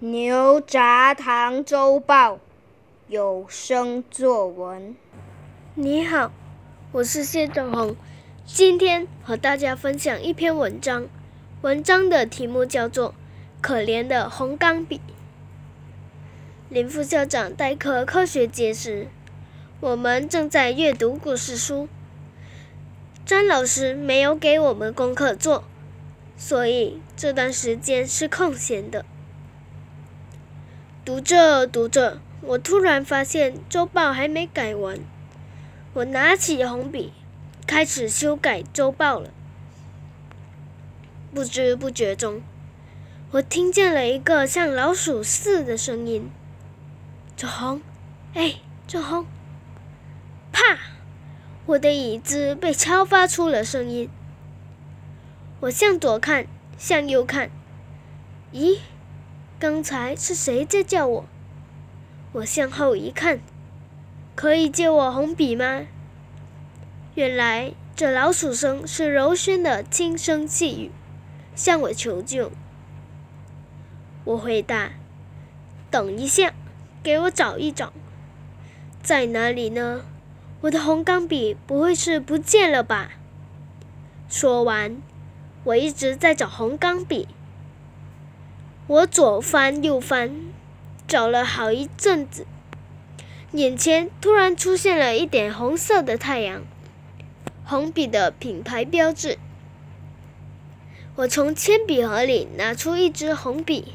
牛轧糖周报有声作文。你好，我是谢正红，今天和大家分享一篇文章。文章的题目叫做《可怜的红钢笔》。林副校长代课科学节时，我们正在阅读故事书。詹老师没有给我们功课做，所以这段时间是空闲的。读着读着，我突然发现周报还没改完。我拿起红笔，开始修改周报了。不知不觉中，我听见了一个像老鼠似的声音：“周红，哎，周红！”啪！我的椅子被敲发出了声音。我向左看，向右看，咦？刚才是谁在叫我？我向后一看，可以借我红笔吗？原来这老鼠声是柔萱的轻声细语，向我求救。我回答：“等一下，给我找一找，在哪里呢？我的红钢笔不会是不见了吧？”说完，我一直在找红钢笔。我左翻右翻，找了好一阵子，眼前突然出现了一点红色的太阳，红笔的品牌标志。我从铅笔盒里拿出一支红笔，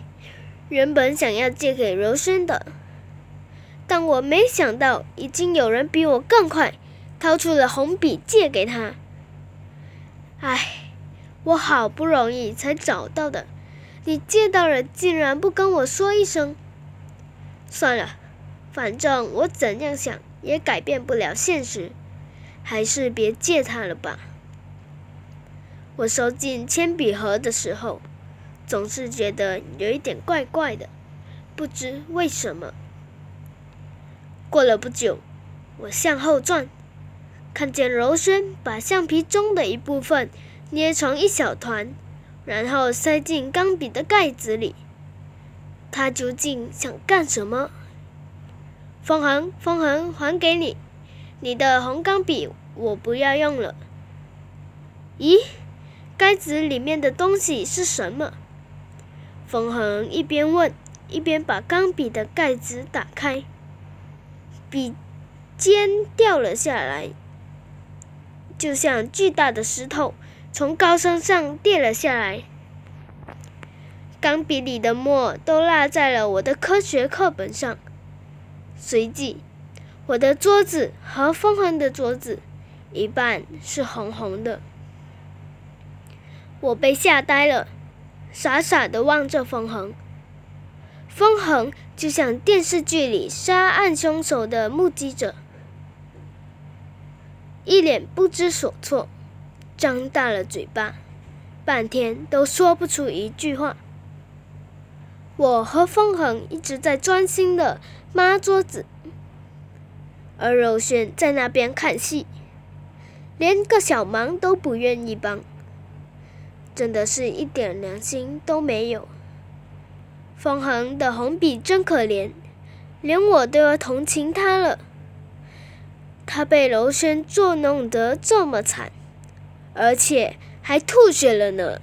原本想要借给柔萱的，但我没想到已经有人比我更快掏出了红笔借给他。唉，我好不容易才找到的。你借到了，竟然不跟我说一声。算了，反正我怎样想也改变不了现实，还是别借他了吧。我收进铅笔盒的时候，总是觉得有一点怪怪的，不知为什么。过了不久，我向后转，看见柔萱把橡皮中的一部分捏成一小团。然后塞进钢笔的盖子里。他究竟想干什么？风恒，风恒，还给你，你的红钢笔我不要用了。咦，盖子里面的东西是什么？风恒一边问，一边把钢笔的盖子打开。笔尖掉了下来，就像巨大的石头。从高山上跌了下来，钢笔里的墨都落在了我的科学课本上。随即，我的桌子和风恒的桌子一半是红红的。我被吓呆了，傻傻的望着风恒。风恒就像电视剧里杀案凶手的目击者，一脸不知所措。张大了嘴巴，半天都说不出一句话。我和风恒一直在专心的抹桌子，而柔萱在那边看戏，连个小忙都不愿意帮，真的是一点良心都没有。风恒的红笔真可怜，连我都要同情他了。他被柔萱捉弄得这么惨。而且还吐血了呢。